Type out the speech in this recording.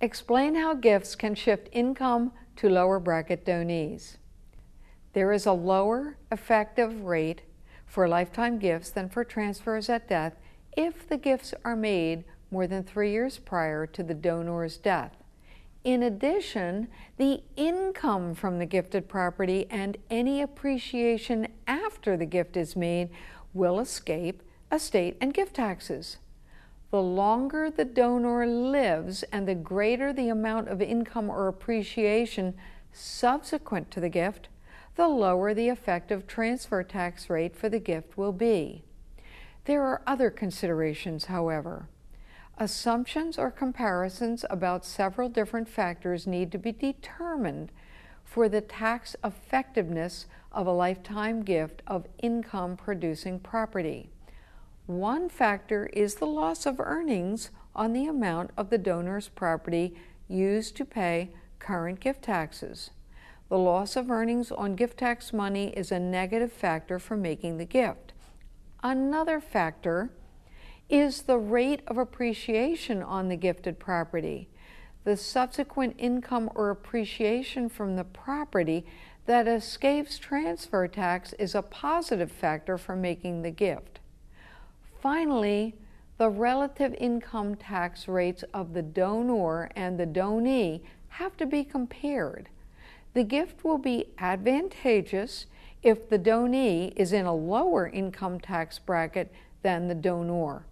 Explain how gifts can shift income to lower bracket donees. There is a lower effective rate for lifetime gifts than for transfers at death if the gifts are made more than three years prior to the donor's death. In addition, the income from the gifted property and any appreciation after the gift is made will escape estate and gift taxes. The longer the donor lives and the greater the amount of income or appreciation subsequent to the gift, the lower the effective transfer tax rate for the gift will be. There are other considerations, however. Assumptions or comparisons about several different factors need to be determined for the tax effectiveness of a lifetime gift of income producing property. One factor is the loss of earnings on the amount of the donor's property used to pay current gift taxes. The loss of earnings on gift tax money is a negative factor for making the gift. Another factor is the rate of appreciation on the gifted property. The subsequent income or appreciation from the property that escapes transfer tax is a positive factor for making the gift. Finally, the relative income tax rates of the donor and the donee have to be compared. The gift will be advantageous if the donee is in a lower income tax bracket than the donor.